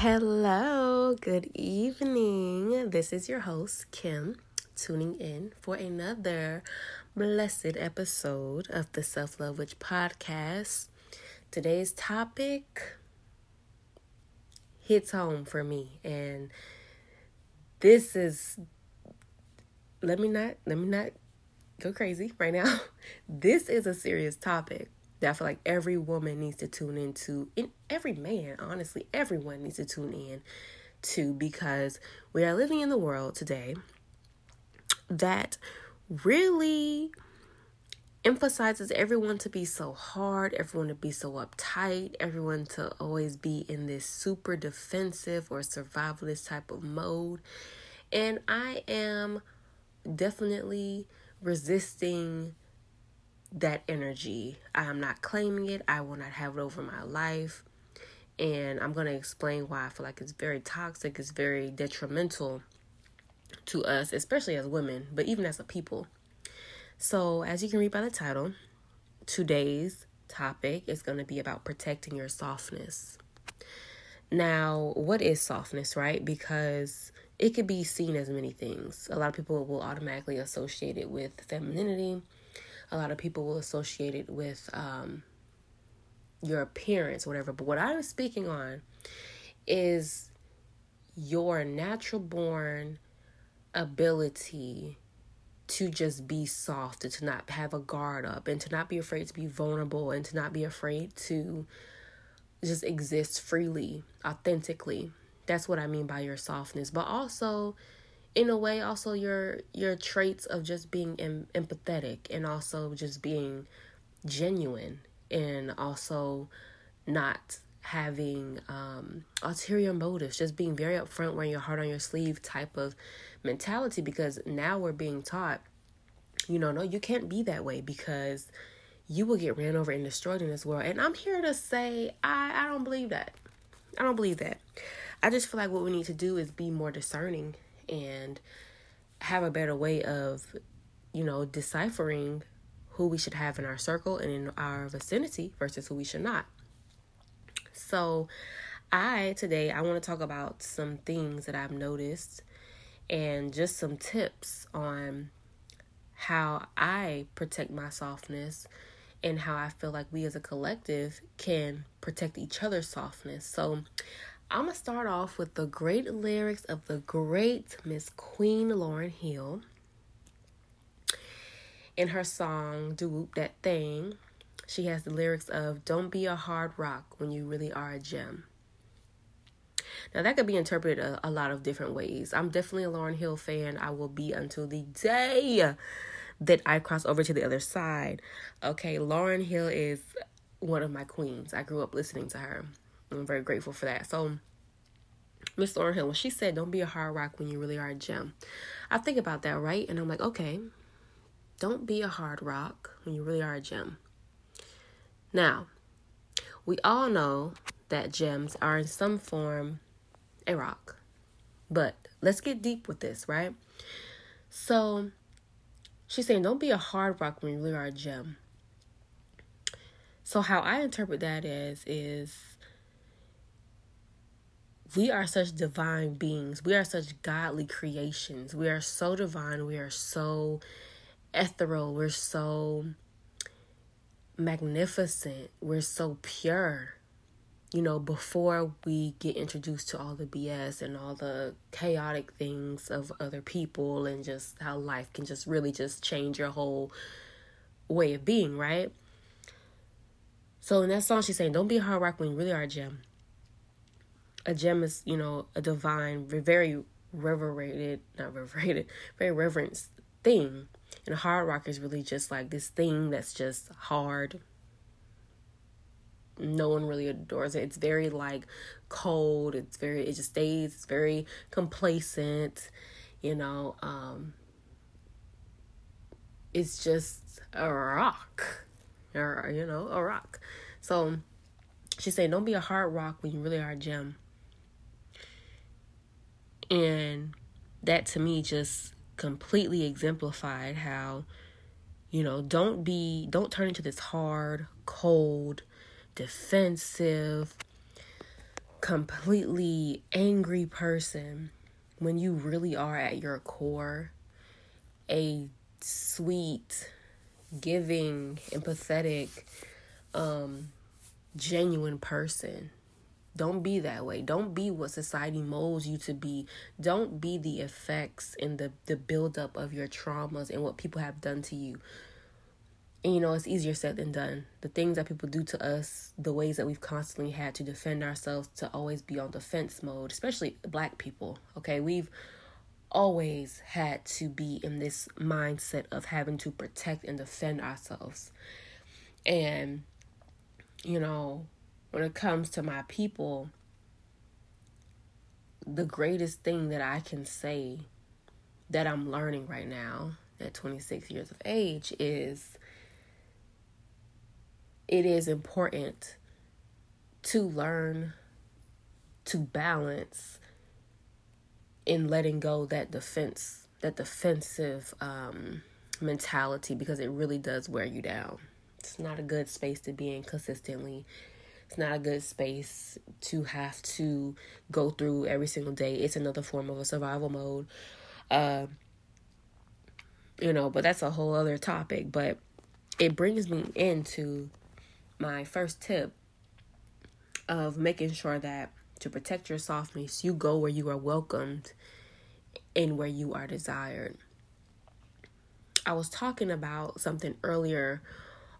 Hello, good evening. This is your host, Kim, tuning in for another blessed episode of the Self Love Witch podcast. Today's topic hits home for me, and this is let me not let me not go crazy right now. This is a serious topic that I feel like every woman needs to tune into, and every man, honestly, everyone needs to tune in to because we are living in the world today that really emphasizes everyone to be so hard, everyone to be so uptight, everyone to always be in this super defensive or survivalist type of mode. And I am definitely resisting that energy. I am not claiming it. I will not have it over my life. And I'm going to explain why I feel like it's very toxic, it's very detrimental to us, especially as women, but even as a people. So, as you can read by the title, today's topic is going to be about protecting your softness. Now, what is softness, right? Because it could be seen as many things. A lot of people will automatically associate it with femininity, a lot of people will associate it with um, your appearance, whatever. But what I'm speaking on is your natural born ability to just be soft and to not have a guard up and to not be afraid to be vulnerable and to not be afraid to just exist freely, authentically. That's what I mean by your softness. But also, in a way also your your traits of just being em- empathetic and also just being genuine and also not having um, ulterior motives, just being very upfront, wearing your heart on your sleeve type of mentality. Because now we're being taught, you know, no, you can't be that way because you will get ran over and destroyed in this world. And I'm here to say, I, I don't believe that. I don't believe that. I just feel like what we need to do is be more discerning and have a better way of, you know, deciphering who we should have in our circle and in our vicinity versus who we should not. So, I today I want to talk about some things that I've noticed and just some tips on how I protect my softness and how I feel like we as a collective can protect each other's softness. So, I'm going to start off with the great lyrics of the great Miss Queen Lauryn Hill. In her song, Doo Wop That Thing, she has the lyrics of Don't be a hard rock when you really are a gem. Now, that could be interpreted a, a lot of different ways. I'm definitely a Lauryn Hill fan. I will be until the day that I cross over to the other side. Okay, Lauryn Hill is one of my queens. I grew up listening to her. I'm very grateful for that. So, Miss Lauryn Hill, when she said, Don't be a hard rock when you really are a gem, I think about that, right? And I'm like, okay, don't be a hard rock when you really are a gem. Now, we all know that gems are in some form a rock, but let's get deep with this, right? So, she's saying, Don't be a hard rock when you really are a gem. So, how I interpret that is, is we are such divine beings. We are such godly creations. We are so divine. We are so ethereal. We're so magnificent. We're so pure. You know, before we get introduced to all the BS and all the chaotic things of other people and just how life can just really just change your whole way of being, right? So in that song, she's saying, Don't be hard rock when you really are a gem a gem is, you know, a divine, very revered, not revered, very reverenced thing. And hard rock is really just like this thing that's just hard. No one really adores it. It's very like cold. It's very it just stays, it's very complacent, you know. Um it's just a rock. Or you know, a rock. So she's saying don't be a hard rock when you really are a gem. And that to me just completely exemplified how, you know, don't be, don't turn into this hard, cold, defensive, completely angry person when you really are at your core a sweet, giving, empathetic, um, genuine person. Don't be that way. Don't be what society molds you to be. Don't be the effects and the, the buildup of your traumas and what people have done to you. And you know, it's easier said than done. The things that people do to us, the ways that we've constantly had to defend ourselves, to always be on defense mode, especially black people. Okay, we've always had to be in this mindset of having to protect and defend ourselves. And, you know, when it comes to my people, the greatest thing that I can say that I'm learning right now at 26 years of age is it is important to learn to balance in letting go that defense that defensive um, mentality because it really does wear you down. It's not a good space to be in consistently. It's not a good space to have to go through every single day. It's another form of a survival mode. Uh, you know, but that's a whole other topic. But it brings me into my first tip of making sure that to protect your softness, you go where you are welcomed and where you are desired. I was talking about something earlier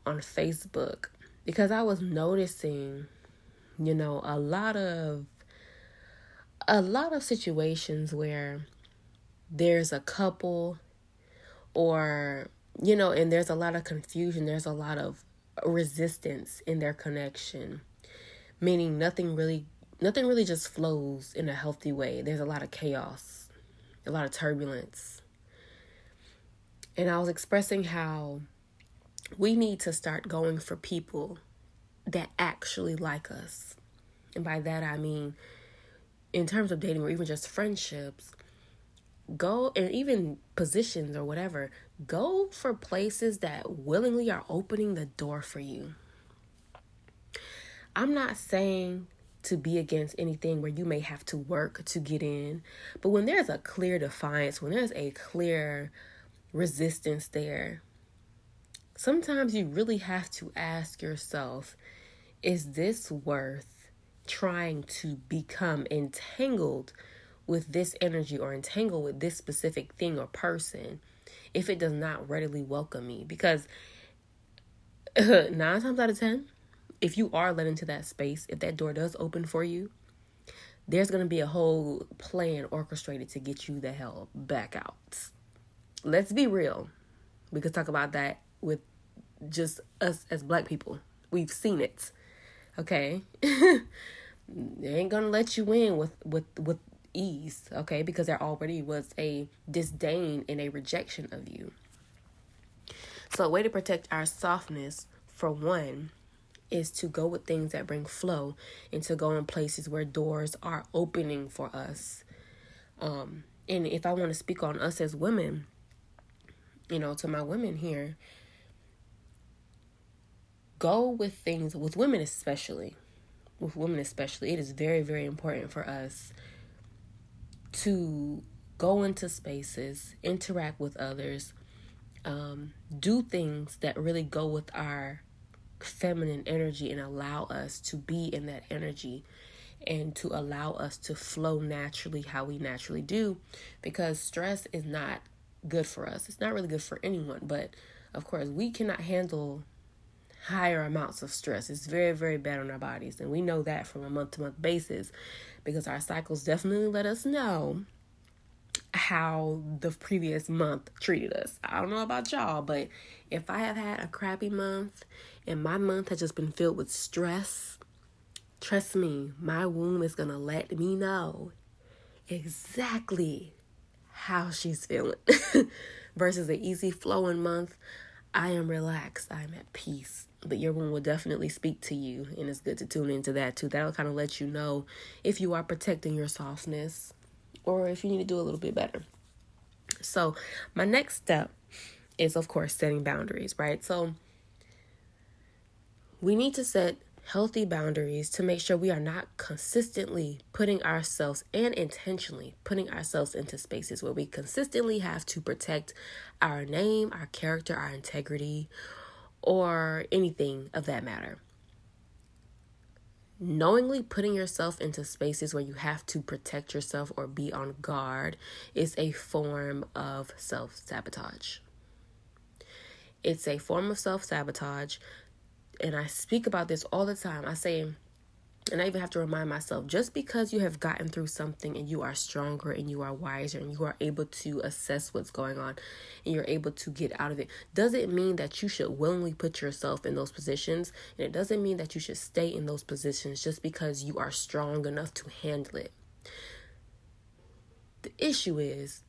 on Facebook because I was noticing, you know, a lot of a lot of situations where there's a couple or you know, and there's a lot of confusion, there's a lot of resistance in their connection. Meaning nothing really nothing really just flows in a healthy way. There's a lot of chaos, a lot of turbulence. And I was expressing how we need to start going for people that actually like us. And by that I mean, in terms of dating or even just friendships, go and even positions or whatever, go for places that willingly are opening the door for you. I'm not saying to be against anything where you may have to work to get in. But when there's a clear defiance, when there's a clear resistance there, sometimes you really have to ask yourself is this worth trying to become entangled with this energy or entangled with this specific thing or person if it does not readily welcome me? Because nine times out of ten, if you are led into that space, if that door does open for you, there's going to be a whole plan orchestrated to get you the hell back out. Let's be real. We could talk about that with just us as black people. We've seen it. Okay? they ain't going to let you in with with with ease, okay? Because there already was a disdain and a rejection of you. So, a way to protect our softness for one is to go with things that bring flow and to go in places where doors are opening for us. Um, and if I want to speak on us as women, you know, to my women here, go with things, with women especially, with women especially, it is very, very important for us to go into spaces, interact with others, um, do things that really go with our feminine energy and allow us to be in that energy and to allow us to flow naturally how we naturally do because stress is not good for us. It's not really good for anyone, but of course, we cannot handle higher amounts of stress. It's very, very bad on our bodies, and we know that from a month to month basis because our cycles definitely let us know how the previous month treated us. I don't know about y'all, but if I have had a crappy month and my month has just been filled with stress, trust me, my womb is going to let me know exactly how she's feeling. Versus an easy flowing month, I am relaxed, I'm at peace. But your womb will definitely speak to you, and it's good to tune into that too. That'll kind of let you know if you are protecting your softness or if you need to do a little bit better. So, my next step is, of course, setting boundaries, right? So, we need to set healthy boundaries to make sure we are not consistently putting ourselves and intentionally putting ourselves into spaces where we consistently have to protect our name, our character, our integrity, or anything of that matter. Knowingly putting yourself into spaces where you have to protect yourself or be on guard is a form of self sabotage. It's a form of self sabotage and I speak about this all the time. I say, and I even have to remind myself just because you have gotten through something and you are stronger and you are wiser and you are able to assess what's going on and you're able to get out of it doesn't mean that you should willingly put yourself in those positions. And it doesn't mean that you should stay in those positions just because you are strong enough to handle it. The issue is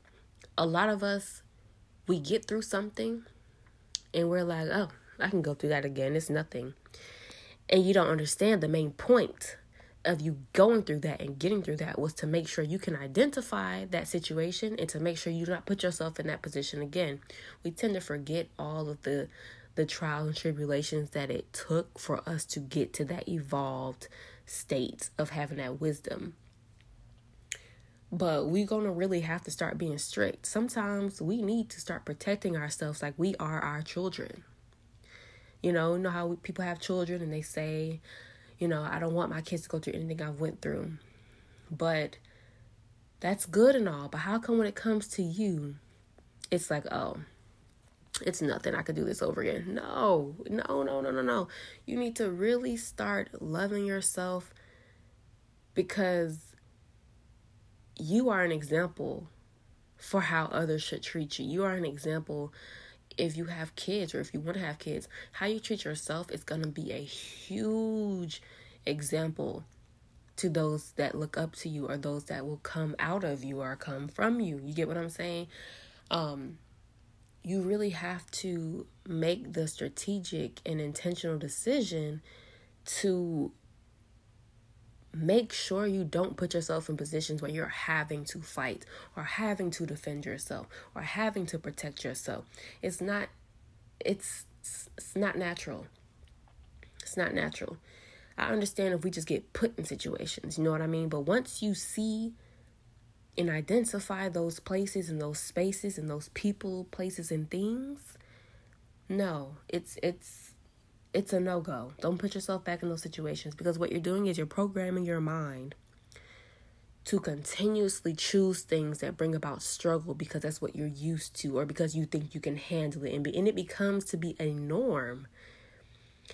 a lot of us, we get through something and we're like, oh, I can go through that again. It's nothing. And you don't understand the main point of you going through that and getting through that was to make sure you can identify that situation and to make sure you do not put yourself in that position again. We tend to forget all of the the trials and tribulations that it took for us to get to that evolved state of having that wisdom. But we're going to really have to start being strict. Sometimes we need to start protecting ourselves like we are our children. You know, you know how people have children and they say, you know, I don't want my kids to go through anything I've went through. But that's good and all, but how come when it comes to you, it's like, oh, it's nothing. I could do this over again. No, no, no, no, no, no. You need to really start loving yourself because you are an example for how others should treat you. You are an example if you have kids or if you want to have kids, how you treat yourself is going to be a huge example to those that look up to you or those that will come out of you or come from you. You get what I'm saying? Um you really have to make the strategic and intentional decision to make sure you don't put yourself in positions where you're having to fight or having to defend yourself or having to protect yourself. It's not it's it's not natural. It's not natural. I understand if we just get put in situations, you know what I mean? But once you see and identify those places and those spaces and those people, places and things, no, it's it's it's a no go. Don't put yourself back in those situations because what you're doing is you're programming your mind to continuously choose things that bring about struggle because that's what you're used to or because you think you can handle it and, be, and it becomes to be a norm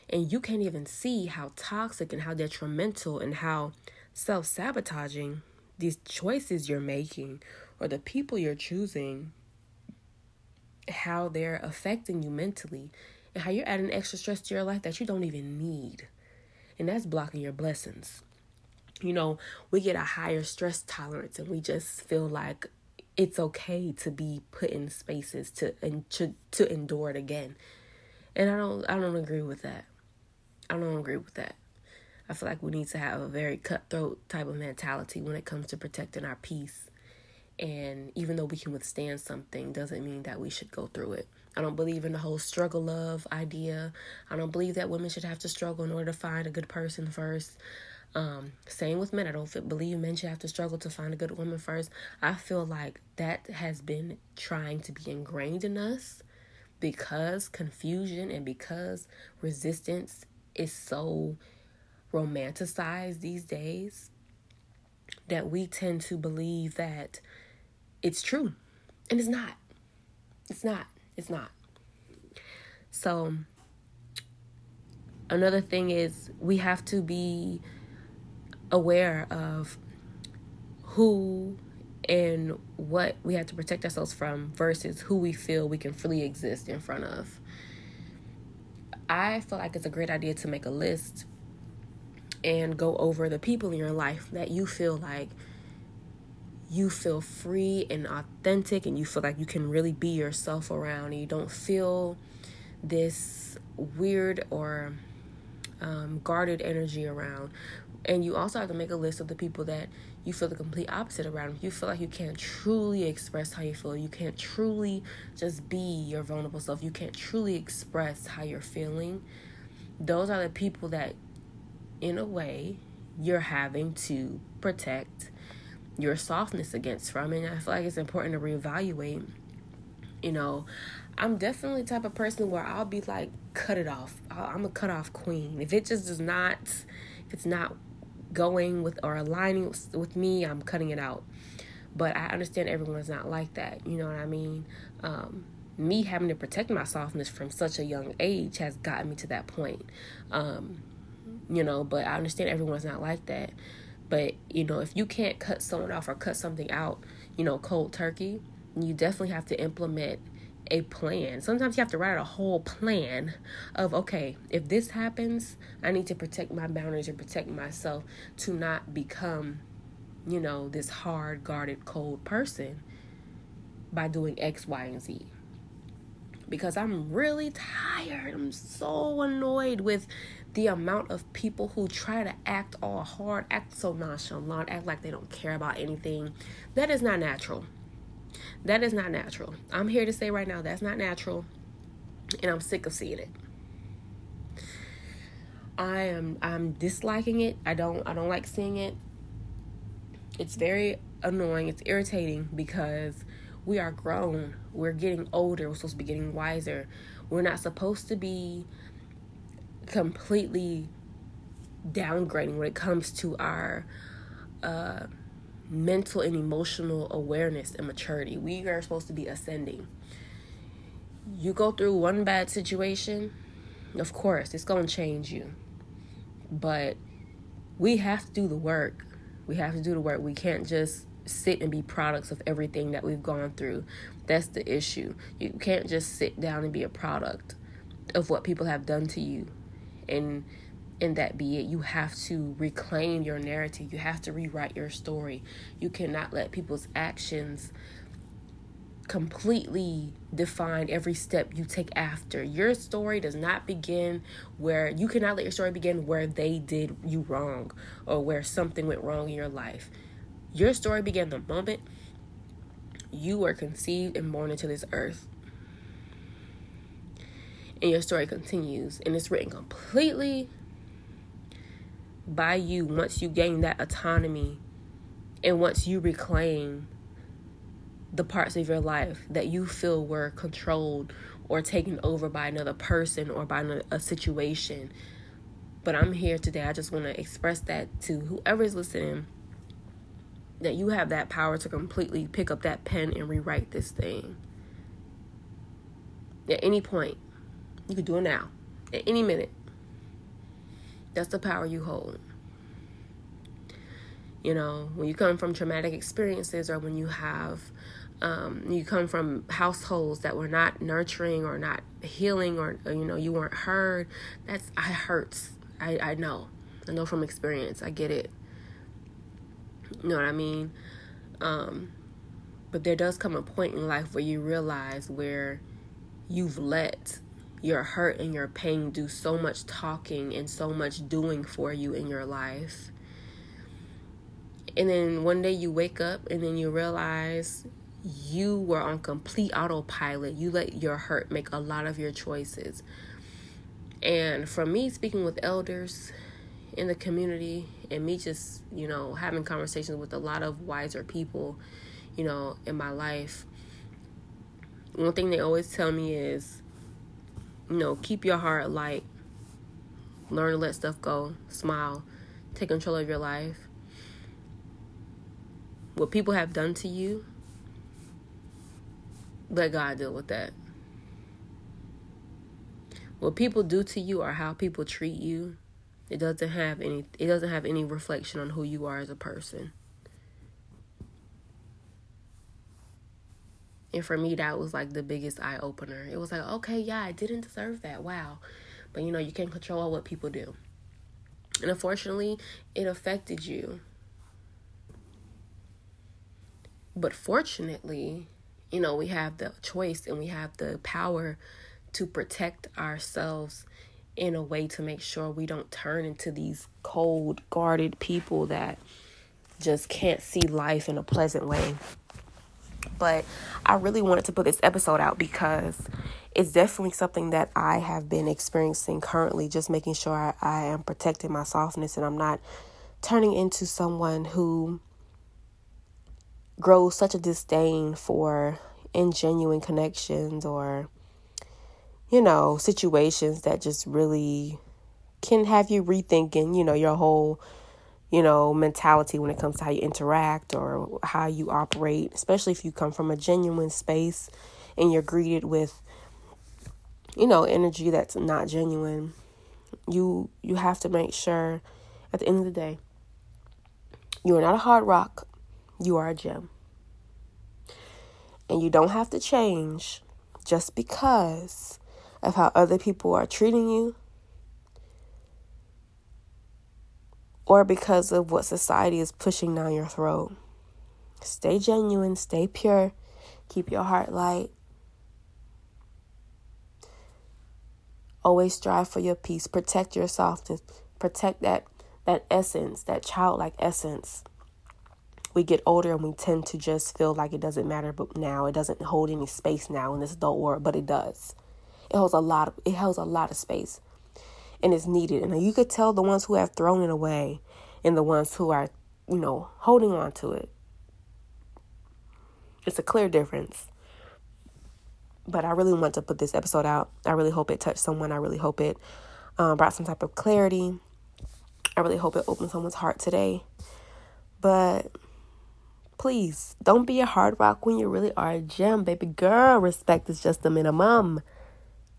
and you can't even see how toxic and how detrimental and how self-sabotaging these choices you're making or the people you're choosing how they're affecting you mentally and how you're adding extra stress to your life that you don't even need. And that's blocking your blessings. You know, we get a higher stress tolerance and we just feel like it's okay to be put in spaces to and to to endure it again. And I don't I don't agree with that. I don't agree with that. I feel like we need to have a very cutthroat type of mentality when it comes to protecting our peace. And even though we can withstand something doesn't mean that we should go through it. I don't believe in the whole struggle love idea. I don't believe that women should have to struggle in order to find a good person first. Um, same with men. I don't believe men should have to struggle to find a good woman first. I feel like that has been trying to be ingrained in us because confusion and because resistance is so romanticized these days that we tend to believe that it's true. And it's not. It's not. It's not. So, another thing is we have to be aware of who and what we have to protect ourselves from versus who we feel we can freely exist in front of. I feel like it's a great idea to make a list and go over the people in your life that you feel like you feel free and authentic and you feel like you can really be yourself around and you don't feel this weird or um, guarded energy around. And you also have to make a list of the people that you feel the complete opposite around. You feel like you can't truly express how you feel. You can't truly just be your vulnerable self. You can't truly express how you're feeling. Those are the people that in a way, you're having to protect your softness against from. And I feel like it's important to reevaluate. You know, I'm definitely the type of person where I'll be like, cut it off. i am a cut off queen. If it just does not, if it's not going with or aligning with me, I'm cutting it out. But I understand everyone's not like that. You know what I mean? Um, me having to protect my softness from such a young age has gotten me to that point. Um, you know, but I understand everyone's not like that. But, you know, if you can't cut someone off or cut something out, you know, cold turkey, you definitely have to implement a plan. Sometimes you have to write a whole plan of okay, if this happens, I need to protect my boundaries and protect myself to not become, you know, this hard guarded, cold person by doing X, Y, and Z. Because I'm really tired. I'm so annoyed with the amount of people who try to act all hard, act so nonchalant, act like they don't care about anything. That is not natural. That is not natural. I'm here to say right now that's not natural, and I'm sick of seeing it. I am I'm disliking it. I don't I don't like seeing it. It's very annoying. It's irritating because we are grown. We're getting older. We're supposed to be getting wiser. We're not supposed to be completely downgrading when it comes to our uh, mental and emotional awareness and maturity. We are supposed to be ascending. You go through one bad situation, of course, it's going to change you. But we have to do the work. We have to do the work. We can't just sit and be products of everything that we've gone through. That's the issue. You can't just sit down and be a product of what people have done to you and and that be it. You have to reclaim your narrative. You have to rewrite your story. You cannot let people's actions completely define every step you take after. Your story does not begin where you cannot let your story begin where they did you wrong or where something went wrong in your life. Your story began the moment you were conceived and born into this earth and your story continues and it's written completely by you once you gain that autonomy and once you reclaim the parts of your life that you feel were controlled or taken over by another person or by a situation. But I'm here today. I just want to express that to whoever's listening that you have that power to completely pick up that pen and rewrite this thing. At any point, you can do it now, at any minute. That's the power you hold. You know, when you come from traumatic experiences or when you have, um, you come from households that were not nurturing or not healing or, you know, you weren't heard, that's, I hurts. I, I know. I know from experience. I get it. You know what I mean? Um, but there does come a point in life where you realize where you've let your hurt and your pain do so much talking and so much doing for you in your life. And then one day you wake up and then you realize you were on complete autopilot. You let your hurt make a lot of your choices. And from me speaking with elders in the community and me just, you know, having conversations with a lot of wiser people, you know, in my life, one thing they always tell me is you know, keep your heart light. Learn to let stuff go. Smile. Take control of your life. What people have done to you, let God deal with that. What people do to you or how people treat you, it doesn't have any it doesn't have any reflection on who you are as a person. And for me, that was like the biggest eye opener. It was like, okay, yeah, I didn't deserve that. Wow. But you know, you can't control what people do. And unfortunately, it affected you. But fortunately, you know, we have the choice and we have the power to protect ourselves in a way to make sure we don't turn into these cold, guarded people that just can't see life in a pleasant way But I really wanted to put this episode out because it's definitely something that I have been experiencing currently, just making sure I, I am protecting my softness and I'm not turning into someone who grows such a disdain for ingenuine connections or, you know, situations that just really can have you rethinking, you know, your whole, you know, mentality when it comes to how you interact or how you operate, especially if you come from a genuine space and you're greeted with you know, energy that's not genuine. You you have to make sure at the end of the day you are not a hard rock, you are a gem. And you don't have to change just because of how other people are treating you or because of what society is pushing down your throat. Stay genuine, stay pure, keep your heart light. Always strive for your peace. Protect yourself. To protect that that essence, that childlike essence. We get older and we tend to just feel like it doesn't matter, but now it doesn't hold any space now in this adult world, but it does. It holds a lot of it holds a lot of space, and it's needed. And you could tell the ones who have thrown it away, and the ones who are, you know, holding on to it. It's a clear difference but I really want to put this episode out. I really hope it touched someone. I really hope it um, brought some type of clarity. I really hope it opened someone's heart today. But please don't be a hard rock when you really are a gem, baby girl. Respect is just the minimum.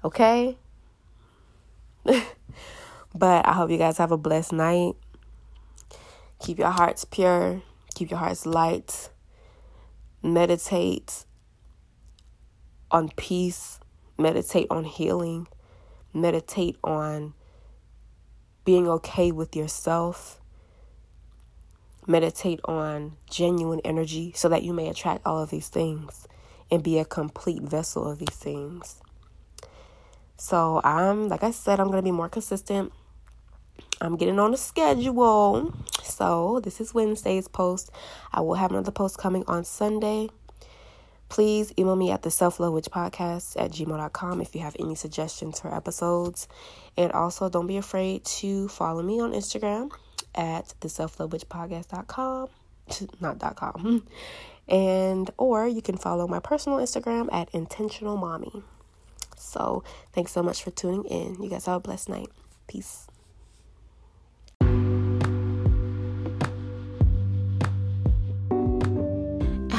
Okay? but I hope you guys have a blessed night. Keep your hearts pure, keep your hearts light. Meditate on peace, meditate on healing, meditate on being okay with yourself, meditate on genuine energy so that you may attract all of these things and be a complete vessel of these things. So, I'm like I said, I'm to be more consistent. I'm getting on a schedule. So, this is Wednesday's post. I will have another post coming on Sunday. Please email me at the self love witch podcast at gmail.com if you have any suggestions for episodes. And also, don't be afraid to follow me on Instagram at the self love witch podcast.com. Not dot com. And, or you can follow my personal Instagram at intentional mommy. So, thanks so much for tuning in. You guys have a blessed night. Peace.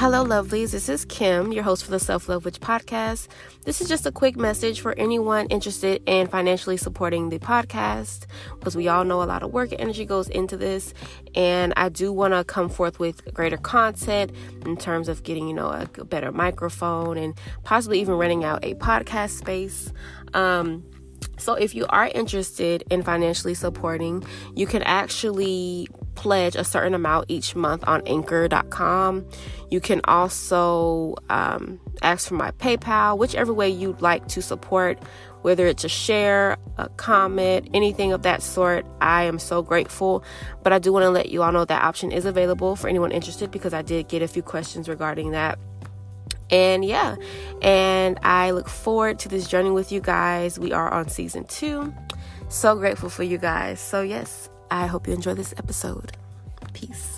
Hello, lovelies. This is Kim, your host for the Self Love Witch podcast. This is just a quick message for anyone interested in financially supporting the podcast because we all know a lot of work and energy goes into this. And I do want to come forth with greater content in terms of getting, you know, a better microphone and possibly even renting out a podcast space. Um, so, if you are interested in financially supporting, you can actually pledge a certain amount each month on anchor.com. You can also um, ask for my PayPal, whichever way you'd like to support, whether it's a share, a comment, anything of that sort. I am so grateful. But I do want to let you all know that option is available for anyone interested because I did get a few questions regarding that. And yeah, and I look forward to this journey with you guys. We are on season two. So grateful for you guys. So, yes, I hope you enjoy this episode. Peace.